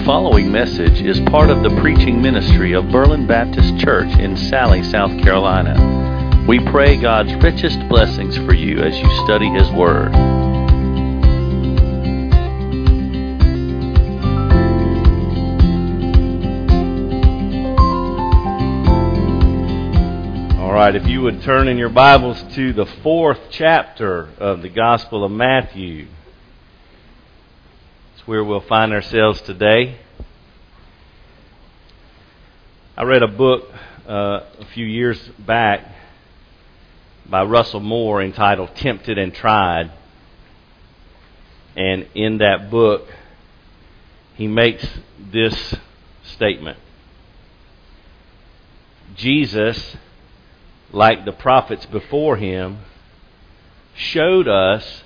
The following message is part of the preaching ministry of Berlin Baptist Church in Salley, South Carolina. We pray God's richest blessings for you as you study His Word. All right, if you would turn in your Bibles to the fourth chapter of the Gospel of Matthew. It's where we'll find ourselves today. I read a book uh, a few years back by Russell Moore entitled Tempted and Tried. And in that book, he makes this statement Jesus, like the prophets before him, showed us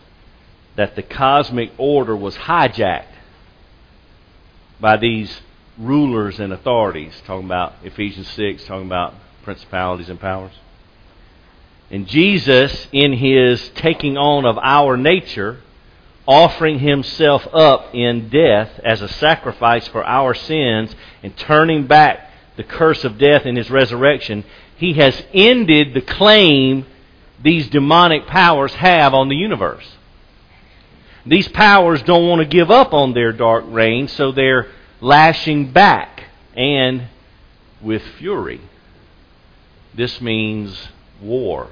that the cosmic order was hijacked by these rulers and authorities, talking about Ephesians 6, talking about principalities and powers. And Jesus, in his taking on of our nature, offering himself up in death as a sacrifice for our sins, and turning back the curse of death in his resurrection, he has ended the claim these demonic powers have on the universe. These powers don't want to give up on their dark reign, so they're lashing back and with fury. This means war.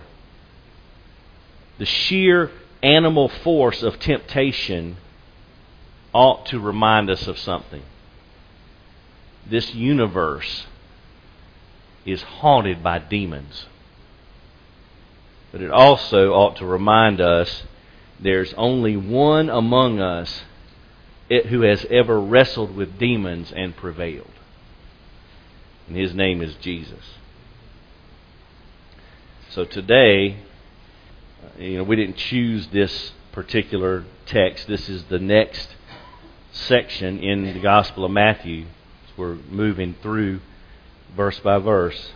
The sheer animal force of temptation ought to remind us of something. This universe is haunted by demons. But it also ought to remind us there's only one among us who has ever wrestled with demons and prevailed. And his name is Jesus. So today, uh, you know, we didn't choose this particular text. This is the next section in the Gospel of Matthew. We're moving through verse by verse.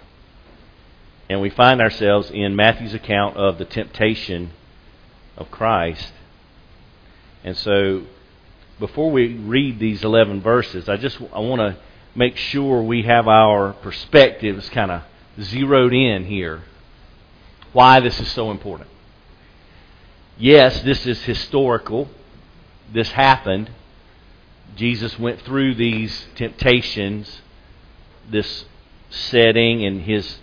And we find ourselves in Matthew's account of the temptation of Christ. And so, before we read these 11 verses, I just I want to make sure we have our perspectives kind of zeroed in here. Why this is so important. Yes, this is historical. This happened. Jesus went through these temptations, this setting, and his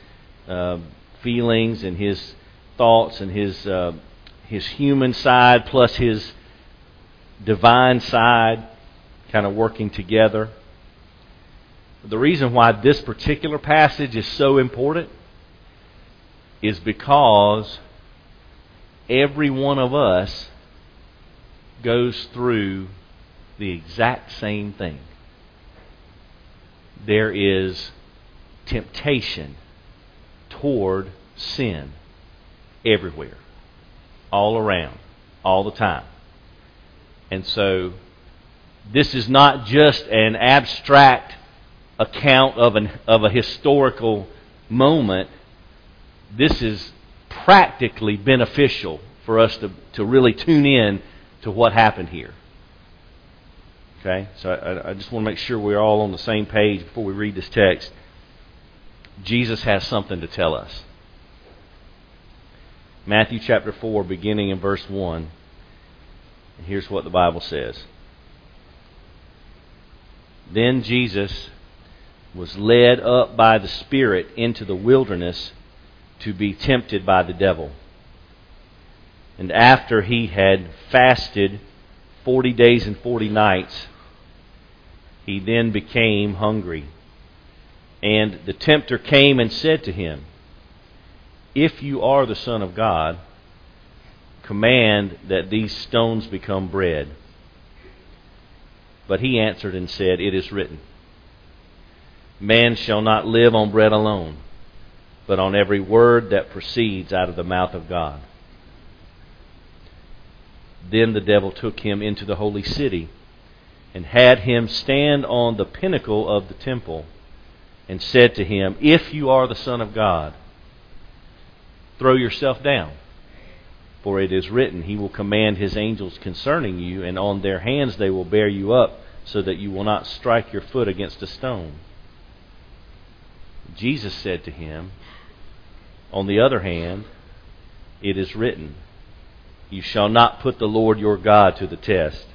uh, feelings, and his thoughts, and his uh, his human side plus his divine side kind of working together. The reason why this particular passage is so important is because every one of us goes through the exact same thing. There is temptation toward sin everywhere all around, all the time. And so, this is not just an abstract account of, an, of a historical moment. This is practically beneficial for us to, to really tune in to what happened here. Okay? So I, I just want to make sure we're all on the same page before we read this text. Jesus has something to tell us. Matthew chapter 4, beginning in verse 1. And here's what the Bible says Then Jesus was led up by the Spirit into the wilderness to be tempted by the devil. And after he had fasted forty days and forty nights, he then became hungry. And the tempter came and said to him, if you are the Son of God, command that these stones become bread. But he answered and said, It is written, Man shall not live on bread alone, but on every word that proceeds out of the mouth of God. Then the devil took him into the holy city and had him stand on the pinnacle of the temple and said to him, If you are the Son of God, throw yourself down. For it is written, He will command His angels concerning you, and on their hands they will bear you up, so that you will not strike your foot against a stone. Jesus said to him, On the other hand, it is written, You shall not put the Lord your God to the test.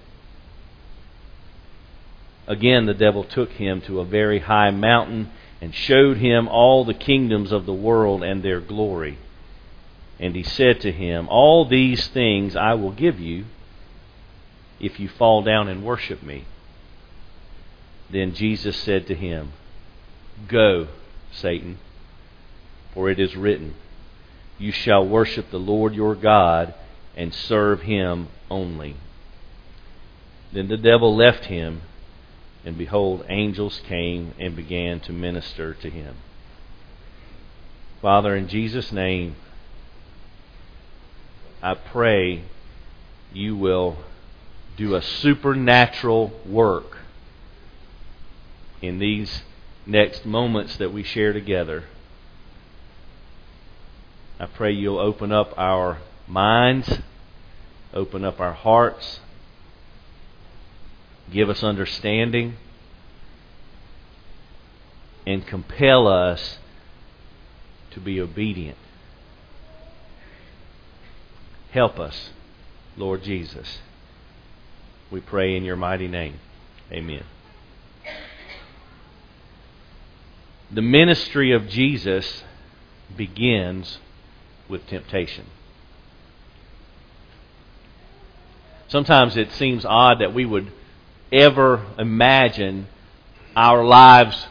Again, the devil took him to a very high mountain and showed him all the kingdoms of the world and their glory. And he said to him, All these things I will give you if you fall down and worship me. Then Jesus said to him, Go, Satan, for it is written, You shall worship the Lord your God and serve him only. Then the devil left him, and behold, angels came and began to minister to him. Father, in Jesus' name, I pray you will do a supernatural work in these next moments that we share together. I pray you'll open up our minds, open up our hearts, give us understanding, and compel us to be obedient. Help us, Lord Jesus. We pray in your mighty name. Amen. The ministry of Jesus begins with temptation. Sometimes it seems odd that we would ever imagine our lives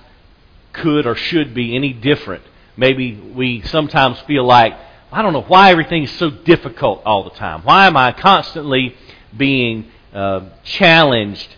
could or should be any different. Maybe we sometimes feel like, I don't know why everything's so difficult all the time. Why am I constantly being uh, challenged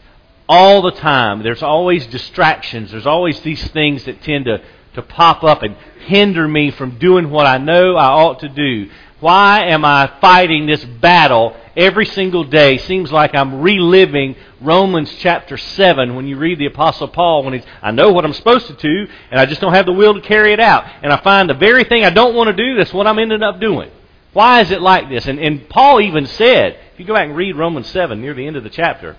all the time. There's always distractions. There's always these things that tend to, to pop up and hinder me from doing what I know I ought to do. Why am I fighting this battle every single day? Seems like I'm reliving Romans chapter 7 when you read the Apostle Paul when he's, I know what I'm supposed to do, and I just don't have the will to carry it out. And I find the very thing I don't want to do, that's what I'm ending up doing. Why is it like this? And, and Paul even said, if you go back and read Romans 7 near the end of the chapter,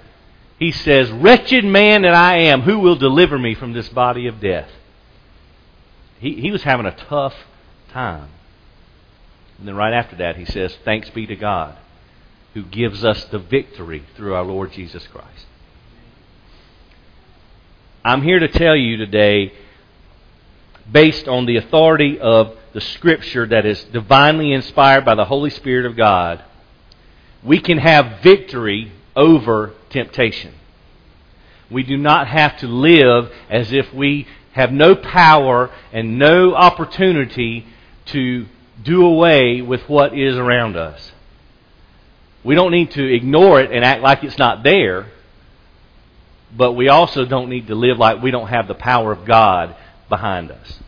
he says, Wretched man that I am, who will deliver me from this body of death? He, he was having a tough time. And then right after that, he says, Thanks be to God who gives us the victory through our Lord Jesus Christ. I'm here to tell you today, based on the authority of the Scripture that is divinely inspired by the Holy Spirit of God, we can have victory over temptation. We do not have to live as if we have no power and no opportunity to do away with what is around us. We don't need to ignore it and act like it's not there, but we also don't need to live like we don't have the power of God behind us.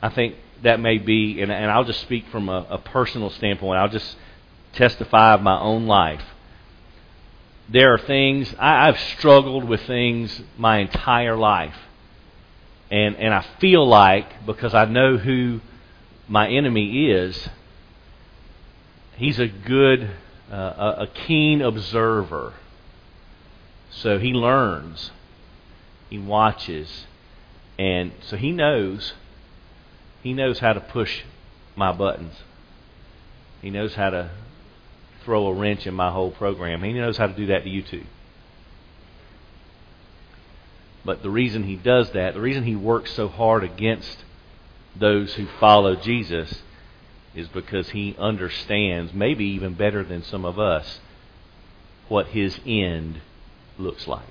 I think that may be, and, and I'll just speak from a, a personal standpoint, I'll just testify of my own life there are things I, have struggled with things my entire life, and and I feel like because I know who my enemy is, he's a good, uh, a, keen observer. So he learns, he watches, and so he knows. He knows how to push my buttons. He knows how to throw a wrench in my whole program. He knows how to do that to you too. But the reason he does that, the reason he works so hard against those who follow Jesus, is because he understands, maybe even better than some of us, what his end looks like.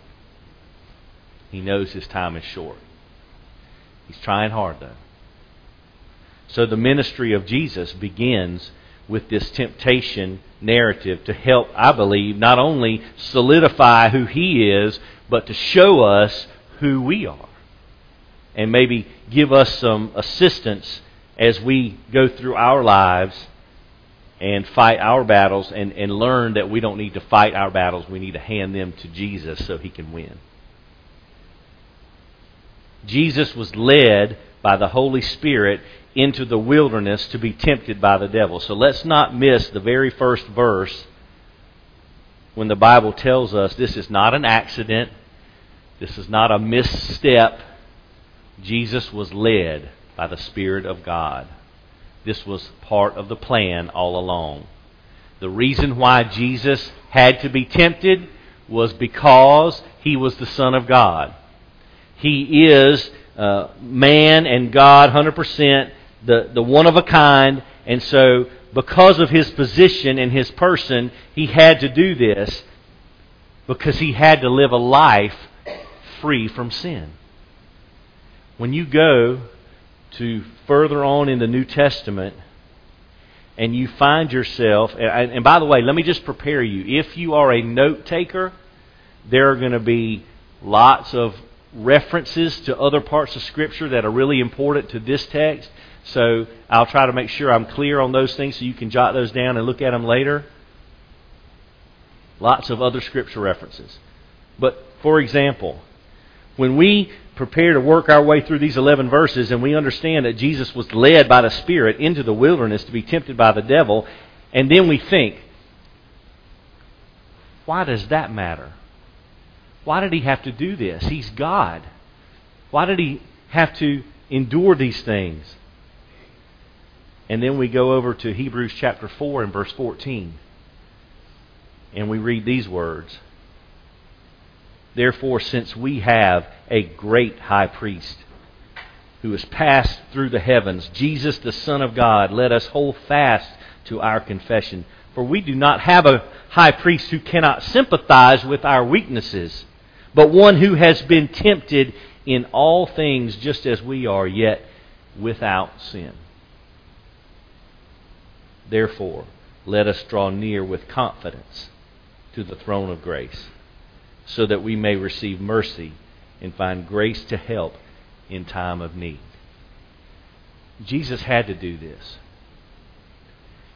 He knows his time is short. He's trying hard, though. So the ministry of Jesus begins with this temptation narrative to help, I believe, not only solidify who He is, but to show us who we are. And maybe give us some assistance as we go through our lives and fight our battles and, and learn that we don't need to fight our battles. We need to hand them to Jesus so He can win. Jesus was led by the Holy Spirit into the wilderness to be tempted by the devil. So let's not miss the very first verse when the Bible tells us this is not an accident, this is not a misstep. Jesus was led by the Spirit of God. This was part of the plan all along. The reason why Jesus had to be tempted was because he was the Son of God. He is uh, man and God 100%, the, the one of a kind, and so because of his position and his person, he had to do this because he had to live a life free from sin. When you go to further on in the New Testament and you find yourself, and, by the way, let me just prepare you. If you are a note taker, there are going to be lots of references to other parts of Scripture that are really important to this text. So I'll try to make sure I'm clear on those things so you can jot those down and look at them later. Lots of other Scripture references. But for example, when we prepare to work our way through these 11 verses and we understand that Jesus was led by the Spirit into the wilderness to be tempted by the devil, and then we think, why does that matter? Why did he have to do this? He's God. Why did he have to endure these things? And then we go over to Hebrews chapter 4 and verse 14. And we read these words Therefore, since we have a great high priest who has passed through the heavens, Jesus, the Son of God, let us hold fast to our confession. For we do not have a high priest who cannot sympathize with our weaknesses, but one who has been tempted in all things just as we are, yet without sin. Therefore, let us draw near with confidence to the throne of grace, so that we may receive mercy and find grace to help in time of need. Jesus had to do this.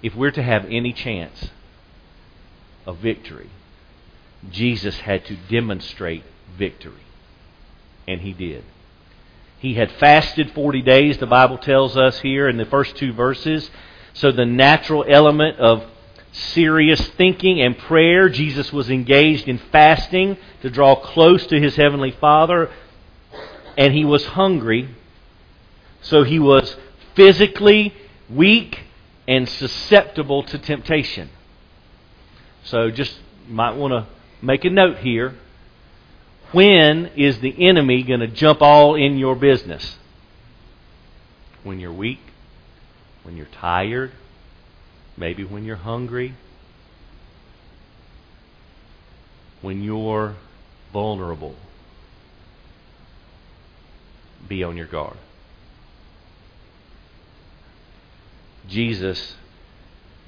If we're to have any chance of victory, Jesus had to demonstrate victory. And he did. He had fasted 40 days, the Bible tells us here in the first two verses. So the natural element of serious thinking and prayer, Jesus was engaged in fasting to draw close to his heavenly Father, and he was hungry. So he was physically weak and susceptible to temptation. So just might want to make a note here. When is the enemy going to jump all in your business? When you're weak? when you're tired, maybe when you're hungry, when you're vulnerable. Be on your guard. Jesus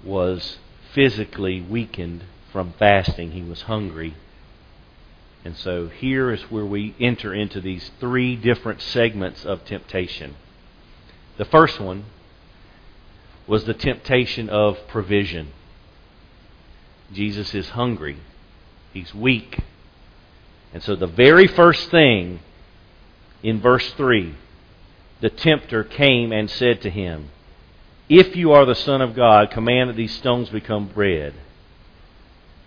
was physically weakened from fasting. He was hungry. And so here is where we enter into these three different segments of temptation. The first one was the temptation of provision. Jesus is hungry, he's weak. And so, the very first thing in verse 3, the tempter came and said to him, If you are the Son of God, command that these stones become bread.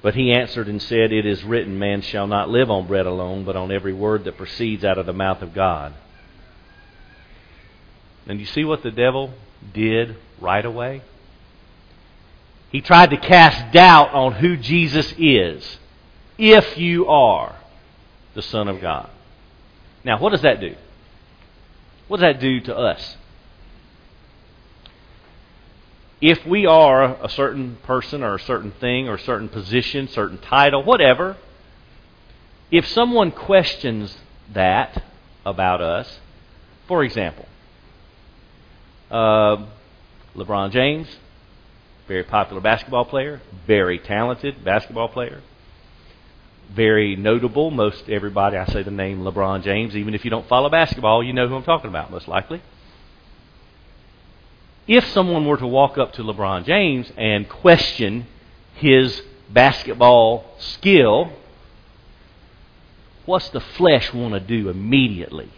But he answered and said, It is written, Man shall not live on bread alone, but on every word that proceeds out of the mouth of God. And you see what the devil did right away? He tried to cast doubt on who Jesus is, if you are the Son of God. Now, what does that do? What does that do to us? If we are a certain person or a certain thing or a certain position, certain title, whatever, if someone questions that about us, for example, uh, LeBron James, very popular basketball player, very talented basketball player, very notable. Most everybody, I say the name LeBron James, even if you don't follow basketball, you know who I'm talking about, most likely. If someone were to walk up to LeBron James and question his basketball skill, what's the flesh want to do immediately?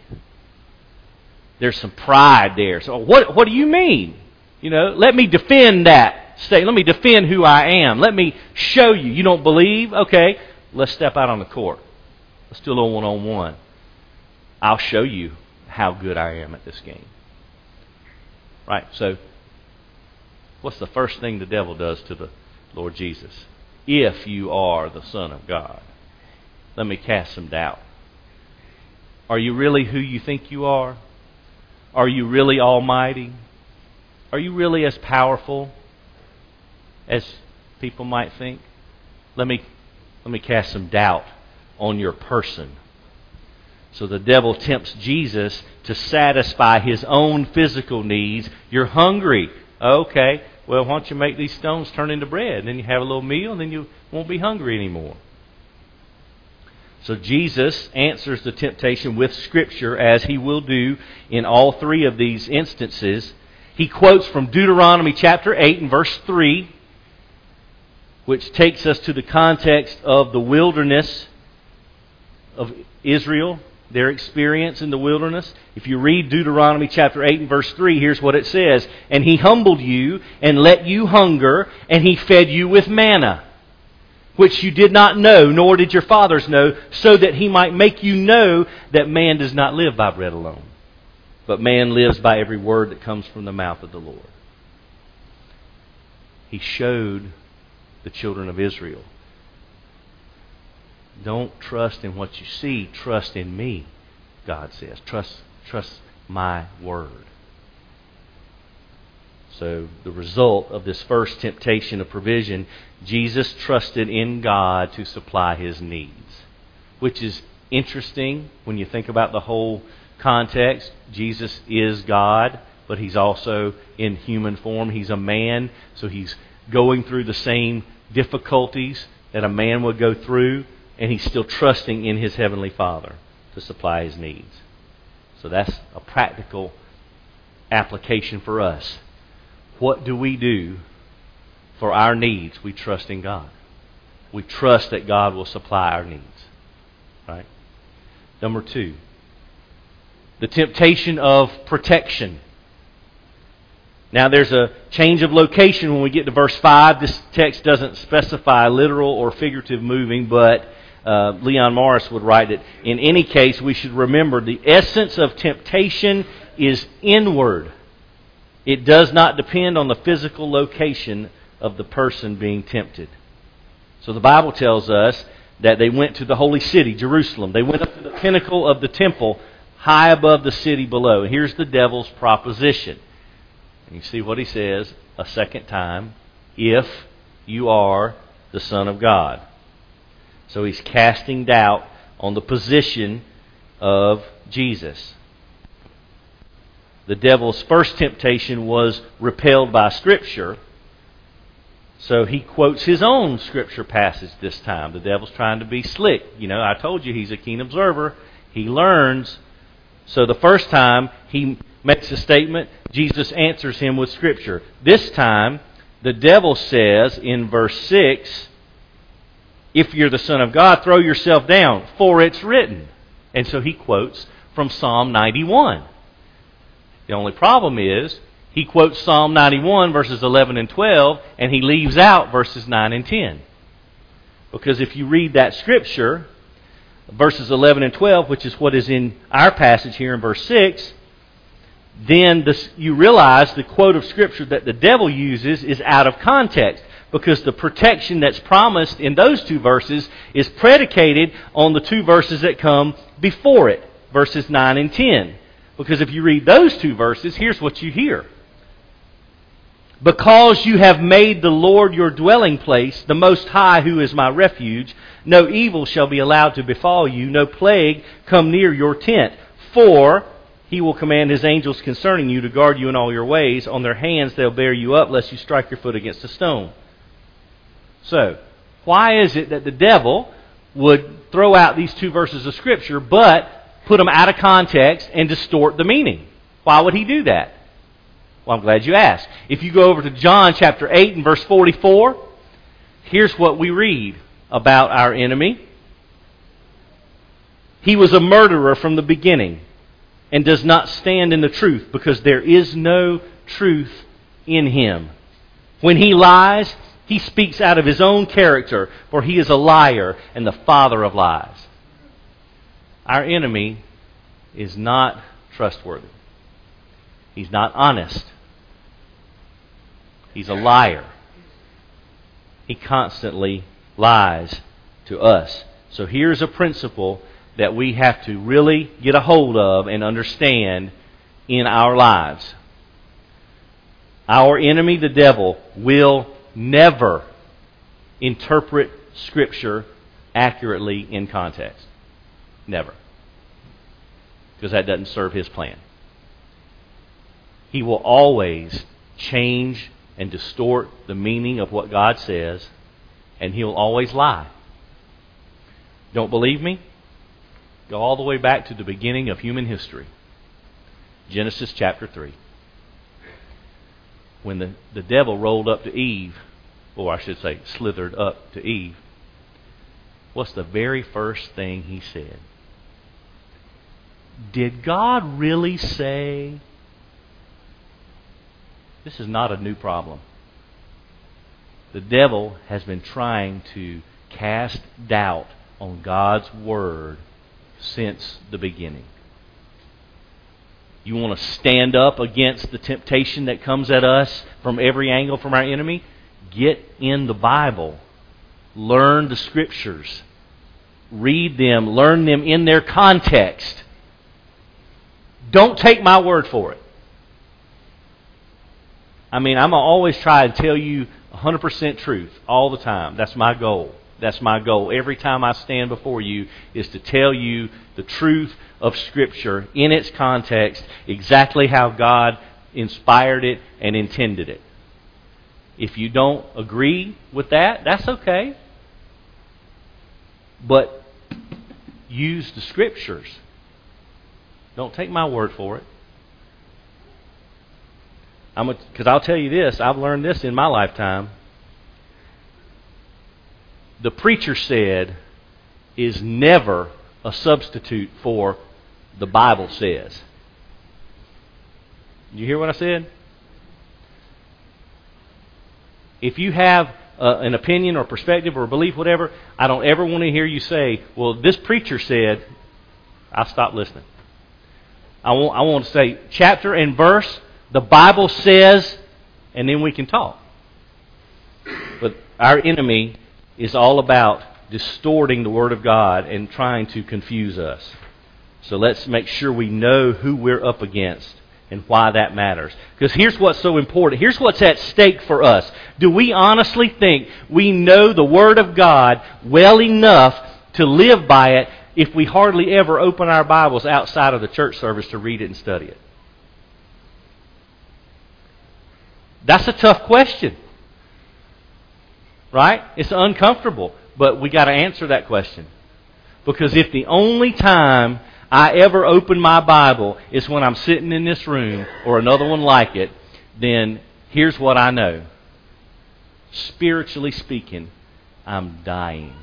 There's some pride there. So what what do you mean? You know, let me defend that state. Let me defend who I am. Let me show you. You don't believe? Okay, let's step out on the court. Let's do a little one on one. I'll show you how good I am at this game. Right? So, what's the first thing the devil does to the Lord Jesus? If you are the Son of God, let me cast some doubt. Are you really who you think you are? Are you really almighty? Are you really as powerful as people might think? Let me, let me cast some doubt on your person. So the devil tempts Jesus to satisfy his own physical needs. You're hungry. Okay, well, why don't you make these stones turn into bread? And then you have a little meal, and then you won't be hungry anymore. So Jesus answers the temptation with Scripture, as he will do in all three of these instances. He quotes from Deuteronomy chapter 8 and verse 3, which takes us to the context of the wilderness of Israel, their experience in the wilderness. If you read Deuteronomy chapter 8 and verse 3, here's what it says And he humbled you and let you hunger, and he fed you with manna which you did not know, nor did your fathers know, so that he might make you know that man does not live by bread alone, but man lives by every word that comes from the mouth of the Lord. He showed the children of Israel. Don't trust in what you see, trust in me, God says. Trust, trust my word. So, the result of this first temptation of provision, Jesus trusted in God to supply his needs, which is interesting when you think about the whole context. Jesus is God, but he's also in human form. He's a man, so he's going through the same difficulties that a man would go through, and he's still trusting in his heavenly Father to supply his needs. So that's a practical application for us what do we do for our needs? We trust in God. We trust that God will supply our needs. Right? Number two, the temptation of protection. Now, there's a change of location when we get to verse 5. This text doesn't specify literal or figurative moving, but uh, Leon Morris would write it. In any case, we should remember the essence of temptation is inward. It does not depend on the physical location of the person being tempted. So the Bible tells us that they went to the holy city, Jerusalem. They went up to the pinnacle of the temple, high above the city below. Here's the devil's proposition. And you see what he says a second time if you are the Son of God. So he's casting doubt on the position of Jesus the devil's first temptation was repelled by Scripture. So he quotes his own Scripture passage this time. The devil's trying to be slick. You know, I told you he's a keen observer. He learns. So the first time he makes a statement, Jesus answers him with Scripture. This time, the devil says in verse 6, If you're the Son of God, throw yourself down, for it's written. And so he quotes from Psalm 91. The only problem is he quotes Psalm 91, verses 11 and 12, and he leaves out verses 9 and 10. Because if you read that scripture, verses 11 and 12, which is what is in our passage here in verse 6, then you realize the quote of Scripture that the devil uses is out of context because the protection that's promised in those two verses is predicated on the two verses that come before it, verses 9 and 10. Because if you read those two verses, here's what you hear. Because you have made the Lord your dwelling place, the Most High, who is my refuge, no evil shall be allowed to befall you, no plague come near your tent. For he will command his angels concerning you to guard you in all your ways. On their hands they'll bear you up, lest you strike your foot against a stone. So, why is it that the devil would throw out these two verses of Scripture, but put them out of context and distort the meaning. Why would he do that? Well, I'm glad you asked. If you go over to John chapter 8 and verse 44, here's what we read about our enemy. He was a murderer from the beginning and does not stand in the truth because there is no truth in him. When he lies, he speaks out of his own character, for he is a liar and the father of lies. Our enemy is not trustworthy. He's not honest. He's a liar. He constantly lies to us. So here's a principle that we have to really get a hold of and understand in our lives. Our enemy, the devil, will never interpret Scripture accurately in context. Never. Because that doesn't serve his plan. He will always change and distort the meaning of what God says, and he'll always lie. Don't believe me? Go all the way back to the beginning of human history. Genesis chapter 3. When the, the devil rolled up to Eve, or I should say, slithered up to Eve, what's the very first thing he said? Did God really say? This is not a new problem. The devil has been trying to cast doubt on God's Word since the beginning. You want to stand up against the temptation that comes at us from every angle from our enemy? Get in the Bible. Learn the Scriptures. Read them. Learn them in their context. Don't take my word for it. I mean, I'm to always try to tell you 100% truth all the time. That's my goal. That's my goal. Every time I stand before you is to tell you the truth of Scripture in its context, exactly how God inspired it and intended it. If you don't agree with that, that's okay. But use the Scriptures. Don't take my word for it. Because I'll tell you this, I've learned this in my lifetime the preacher said is never a substitute for the Bible says. You hear what I said? If you have uh, an opinion or perspective or belief, whatever, I don't ever want to hear you say, well, this preacher said, I'll stop listening. I want, I want to say chapter and verse, the Bible says, and then we can talk. But our enemy is all about distorting the Word of God and trying to confuse us. So let's make sure we know who we're up against and why that matters. Because here's what's so important. Here's what's at stake for us. Do we honestly think we know the Word of God well enough to live by it if we hardly ever open our Bibles outside of the church service to read it and study it? That's a tough question. Right? It's uncomfortable, but we got to answer that question. Because if the only time I ever open my Bible is when I'm sitting in this room or another one like it, then here's what I know. Spiritually speaking, I'm dying.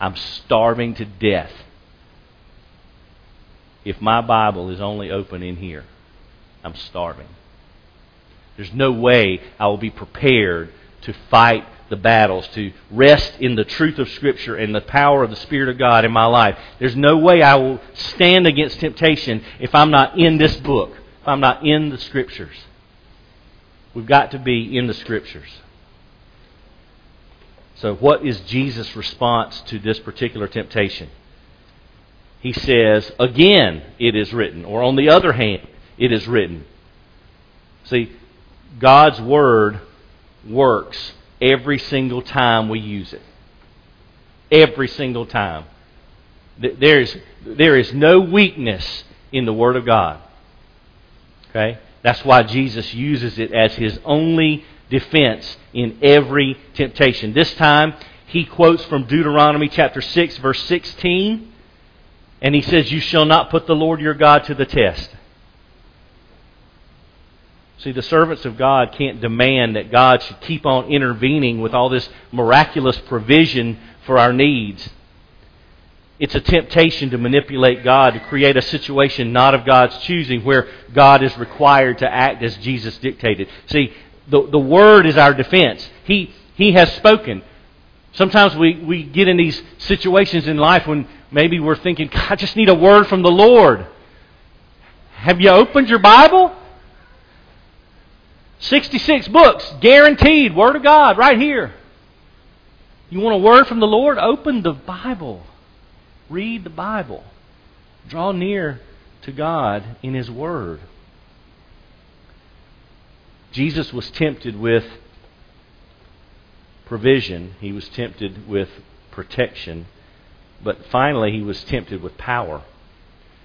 I'm starving to death if my Bible is only open in here. I'm starving. There's no way I will be prepared to fight the battles, to rest in the truth of Scripture and the power of the Spirit of God in my life. There's no way I will stand against temptation if I'm not in this book, if I'm not in the Scriptures. We've got to be in the Scriptures. So, what is Jesus' response to this particular temptation? He says, Again, it is written. Or, on the other hand, it is written. See, God's Word works every single time we use it. Every single time. There is, there is no weakness in the Word of God. Okay? That's why Jesus uses it as his only defense in every temptation. This time, he quotes from Deuteronomy chapter 6, verse 16, and he says, You shall not put the Lord your God to the test. See, the servants of God can't demand that God should keep on intervening with all this miraculous provision for our needs. It's a temptation to manipulate God, to create a situation not of God's choosing where God is required to act as Jesus dictated. See, the, the Word is our defense. He, he has spoken. Sometimes we, we get in these situations in life when maybe we're thinking, I just need a word from the Lord. Have you opened your Bible? 66 books, guaranteed, Word of God, right here. You want a word from the Lord? Open the Bible. Read the Bible. Draw near to God in His Word. Jesus was tempted with provision, He was tempted with protection, but finally He was tempted with power.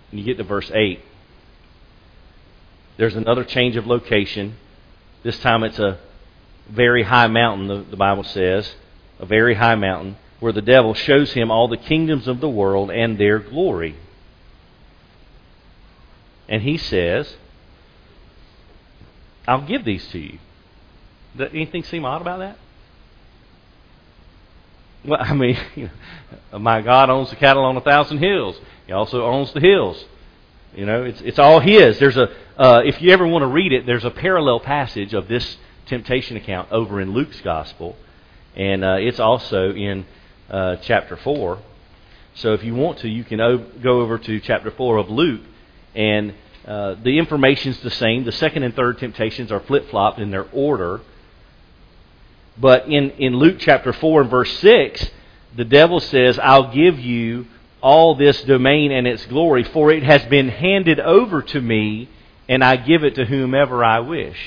And you get to verse 8. There's another change of location. This time it's a very high mountain, the, the Bible says. A very high mountain, where the devil shows him all the kingdoms of the world and their glory. And he says, I'll give these to you. Does anything seem odd about that? Well, I mean, my God owns the cattle on a thousand hills. He also owns the hills. You know, it's it's all His. There's a uh, if you ever want to read it, there's a parallel passage of this temptation account over in Luke's gospel, and uh, it's also in uh, chapter four. So if you want to, you can o- go over to chapter four of Luke, and uh, the information's the same. The second and third temptations are flip flopped in their order. But in, in Luke chapter 4 and verse 6, the devil says, I'll give you all this domain and its glory, for it has been handed over to me, and I give it to whomever I wish.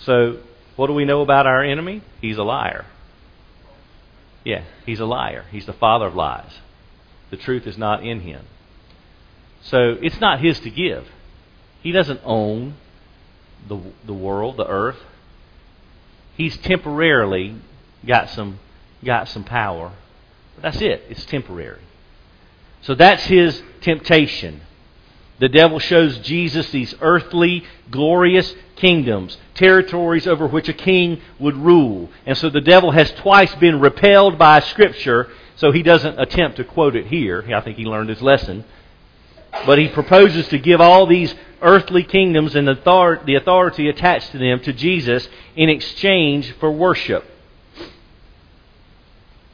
So, what do we know about our enemy? He's a liar. Yeah, he's a liar. He's the father of lies. The truth is not in him. So, it's not his to give. He doesn't own the, the world, the earth. He's temporarily got some, got some power. But that's it. It's temporary. So that's his temptation. The devil shows Jesus these earthly, glorious kingdoms, territories over which a king would rule. And so the devil has twice been repelled by Scripture, so he doesn't attempt to quote it here. I think he learned his lesson. But he proposes to give all these earthly kingdoms and the authority attached to them to Jesus in exchange for worship.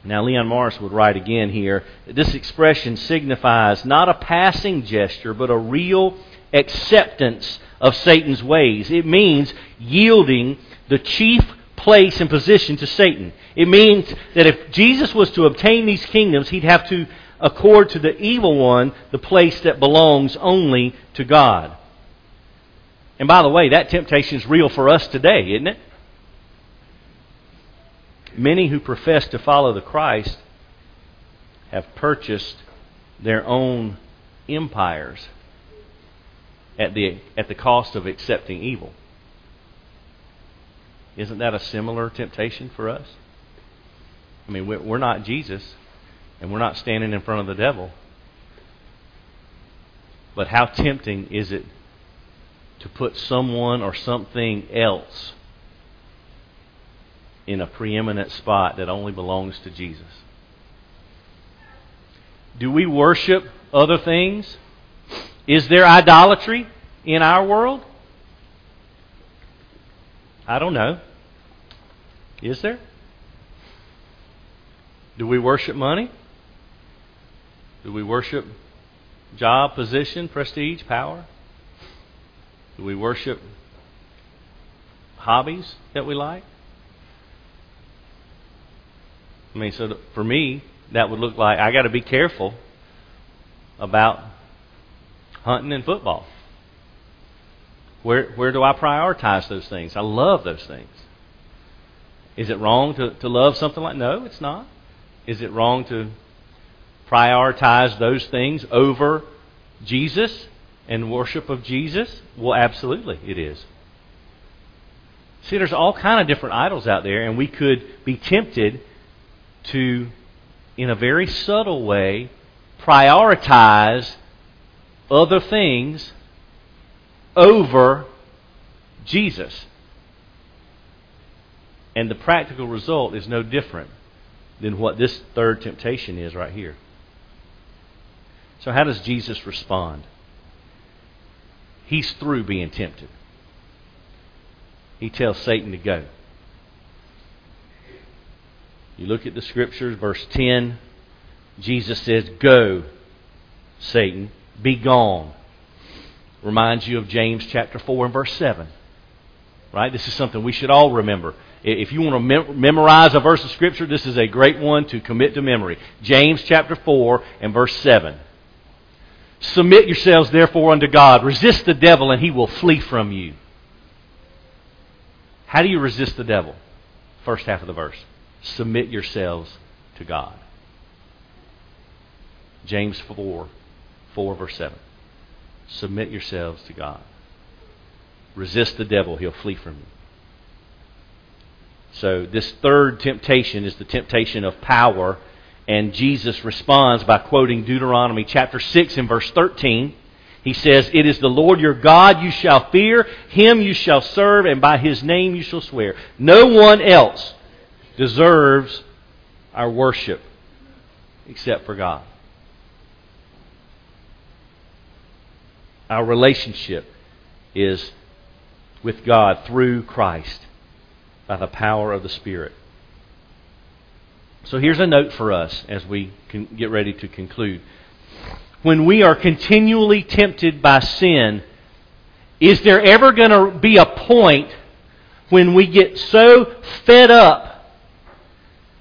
Now, Leon Morris would write again here that this expression signifies not a passing gesture, but a real acceptance of Satan's ways. It means yielding the chief place and position to Satan. It means that if Jesus was to obtain these kingdoms, he'd have to accord to the evil one the place that belongs only to God. And by the way, that temptation is real for us today, isn't it? Many who profess to follow the Christ have purchased their own empires at the, at the cost of accepting evil. Isn't that a similar temptation for us? I mean, we're not Jesus, and we're not standing in front of the devil. But how tempting is it to put someone or something else in a preeminent spot that only belongs to Jesus. Do we worship other things? Is there idolatry in our world? I don't know. Is there? Do we worship money? Do we worship job, position, prestige, power? Do we worship hobbies that we like? I mean, so for me, that would look like I got to be careful about hunting and football. Where where do I prioritize those things? I love those things. Is it wrong to, to love something like no, it's not. Is it wrong to prioritize those things over Jesus and worship of Jesus? Well, absolutely it is. See, there's all kind of different idols out there, and we could be tempted to, in a very subtle way, prioritize other things over Jesus. And the practical result is no different than what this third temptation is right here. So, how does Jesus respond? He's through being tempted. he tells Satan to go. You look at the scriptures, verse 10, Jesus says, Go, Satan, be gone. Reminds you of James chapter 4 and verse 7. Right? This is something we should all remember. If you want to mem- memorize a verse of Scripture, this is a great one to commit to memory. James chapter 4 and verse 7. Submit yourselves therefore unto God. Resist the devil and he will flee from you. How do you resist the devil? First half of the verse. Submit yourselves to God. James 4, 4 verse 7. Submit yourselves to God. Resist the devil, he'll flee from you. So, this third temptation is the temptation of power, and Jesus responds by quoting Deuteronomy chapter 6 and verse 13. He says, It is the Lord your God you shall fear, him you shall serve, and by his name you shall swear. No one else deserves our worship except for God. Our relationship is with God through Christ by the power of the Spirit. So here's a note for us as we get ready to conclude. When we are continually tempted by sin, is there ever going to be a point when we get so fed up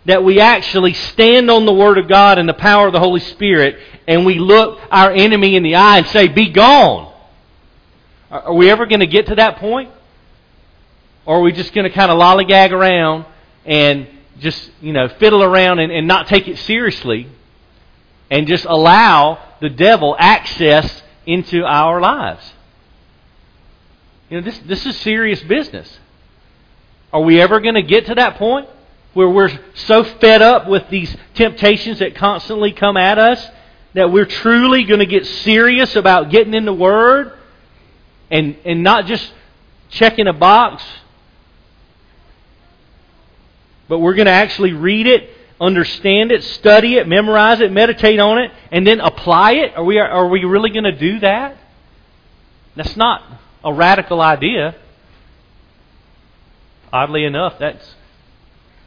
that we actually stand on the Word of God and the power of the Holy Spirit and we look our enemy in the eye and say, Be gone? Are we ever going to get to that point? Or are we just going to kind of lollygag around and just, you know, fiddle around and, and not take it seriously and just allow the devil access into our lives? You know, this, this is serious business. Are we ever going to get to that point where we're so fed up with these temptations that constantly come at us that we're truly going to get serious about getting in the Word and, and not just checking a box but we're going to actually read it, understand it, study it, memorize it, meditate on it, and then apply it? Are we, are we really going to do that? That's not a radical idea. Oddly enough, that's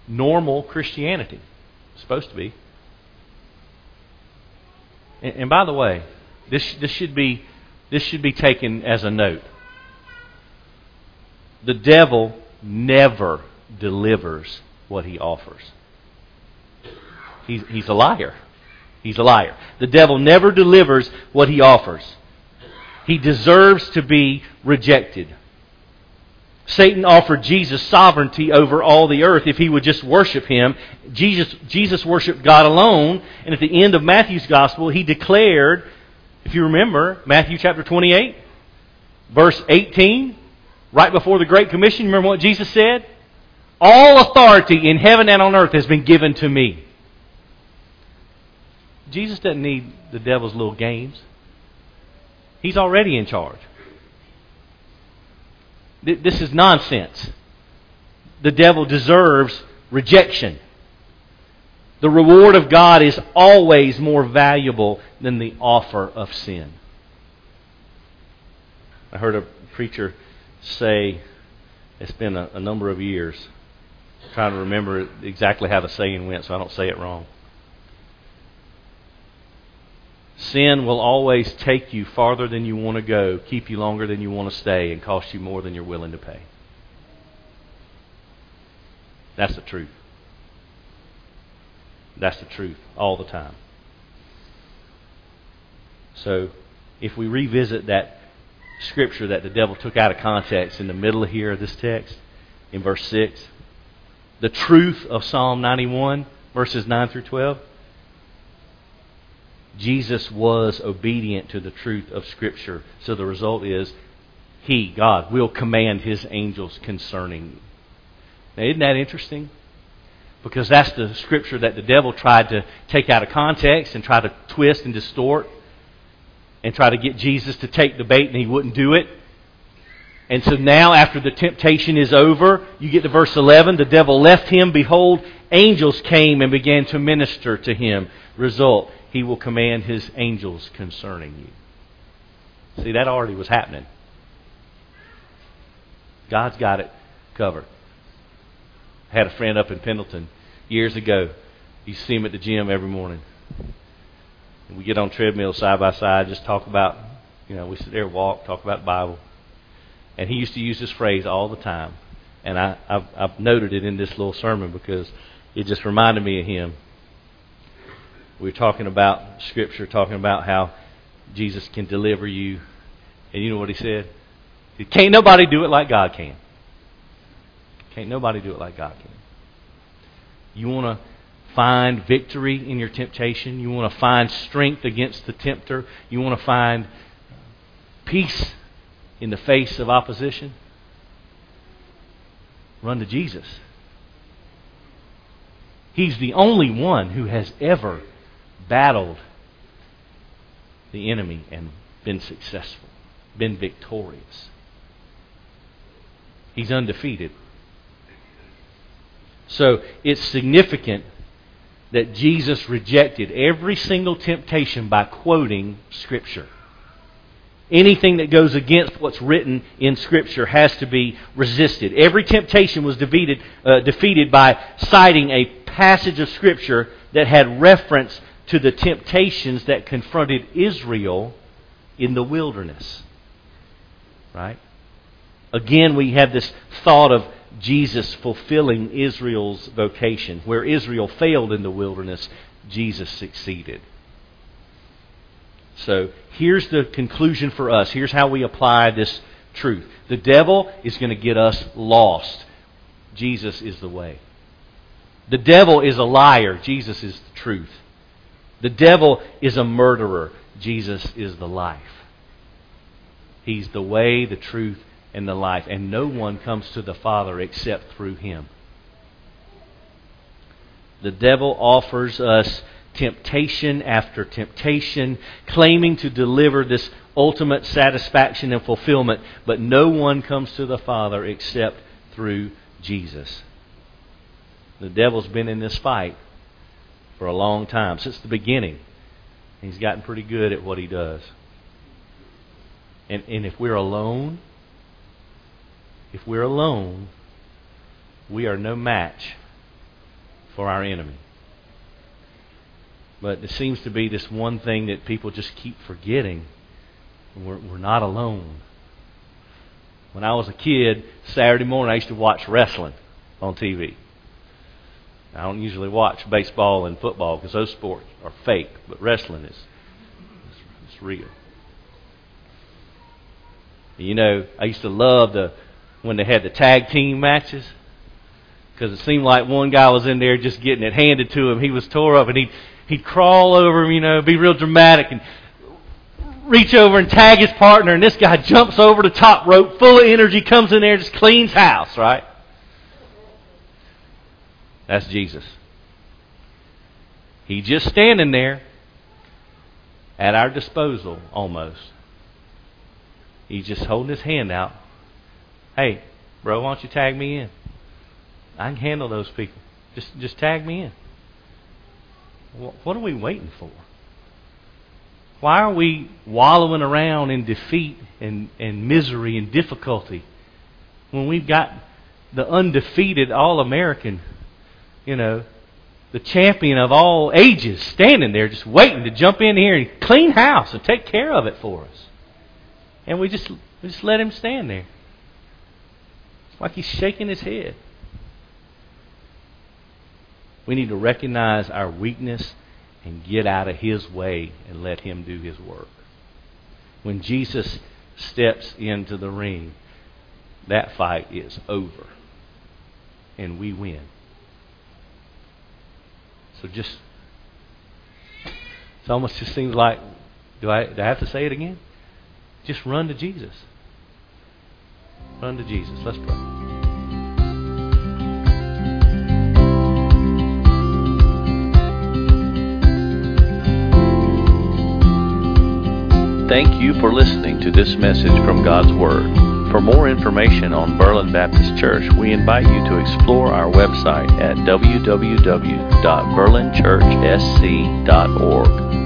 normal Christianity. It's supposed to be. And, and by the way, this, this, should be, this should be taken as a note. The devil never delivers what he offers. He's, he's a liar. He's a liar. The devil never delivers what he offers. He deserves to be rejected. Satan offered Jesus sovereignty over all the earth if he would just worship him. Jesus, Jesus worshiped God alone, and at the end of Matthew's gospel, he declared, if you remember, Matthew chapter 28, verse 18, right before the Great Commission, remember what Jesus said? All authority in heaven and on earth has been given to me. Jesus doesn't need the devil's little games. He's already in charge. This is nonsense. The devil deserves rejection. The reward of God is always more valuable than the offer of sin. I heard a preacher say, it's been a, a number of years, trying to remember exactly how the saying went so I don't say it wrong. Sin will always take you farther than you want to go, keep you longer than you want to stay, and cost you more than you're willing to pay. That's the truth. That's the truth all the time. So, if we revisit that scripture that the devil took out of context in the middle of here of this text, in verse 6, the truth of Psalm 91, verses 9 through 12? Jesus was obedient to the truth of Scripture. So the result is He, God, will command His angels concerning you. Now, isn't that interesting? Because that's the Scripture that the devil tried to take out of context and try to twist and distort and try to get Jesus to take the bait, and He wouldn't do it. And so now, after the temptation is over, you get to verse 11. The devil left him. Behold, angels came and began to minister to him. Result, he will command his angels concerning you. See, that already was happening. God's got it covered. I had a friend up in Pendleton years ago. You see him at the gym every morning. We get on treadmills side by side, just talk about, you know, we sit there, walk, talk about the Bible. And he used to use this phrase all the time. And I, I've, I've noted it in this little sermon because it just reminded me of him. We were talking about Scripture, talking about how Jesus can deliver you. And you know what he said? Can't nobody do it like God can. Can't nobody do it like God can. You want to find victory in your temptation. You want to find strength against the tempter. You want to find peace in the face of opposition. Run to Jesus. He's the only one who has ever battled the enemy and been successful, been victorious. He's undefeated. So it's significant that Jesus rejected every single temptation by quoting Scripture. Anything that goes against what's written in Scripture has to be resisted. Every temptation was defeated, uh, defeated by citing a passage of Scripture that had reference to the temptations that confronted Israel in the wilderness. Right? Again, we have this thought of Jesus fulfilling Israel's vocation. Where Israel failed in the wilderness, Jesus succeeded. So here's the conclusion for us. Here's how we apply this truth. The devil is going to get us lost. Jesus is the way. The devil is a liar. Jesus is the truth. The devil is a murderer. Jesus is the life. He's the way, the truth, and the life. And no one comes to the Father except through him. The devil offers us temptation after temptation, claiming to deliver this ultimate satisfaction and fulfillment, but no one comes to the Father except through Jesus. The devil's been in this fight for a long time, since the beginning. He's gotten pretty good at what he does. And, and if we're alone, if we're alone, we are no match for our enemy. But it seems to be this one thing that people just keep forgetting. We're, we're not alone. When I was a kid, Saturday morning, I used to watch wrestling on TV. I don't usually watch baseball and football because those sports are fake, but wrestling is it's real. You know, I used to love the when they had the tag team matches because it seemed like one guy was in there just getting it handed to him. He was tore up, and he'd he'd crawl over him, you know, be real dramatic, and reach over and tag his partner. And this guy jumps over the top rope, full of energy, comes in there, and just cleans house, right? That's Jesus. He's just standing there at our disposal, almost. He's just holding his hand out Hey, bro, why don't you tag me in? I can handle those people. Just just tag me in. What are we waiting for? Why are we wallowing around in defeat and, and misery and difficulty when we've got the undefeated All American, you know, the champion of all ages standing there just waiting to jump in here and clean house and take care of it for us? And we just, we just let him stand there like he's shaking his head. We need to recognize our weakness and get out of his way and let him do his work. When Jesus steps into the ring, that fight is over. And we win. So just, it almost just seems like, do I, do I have to say it again? Just run to Jesus. Run to Jesus. Let's pray. Thank you for listening to this message from God's Word. For more information on Berlin Baptist Church, we invite you to explore our website at www.berlinchurchsc.org.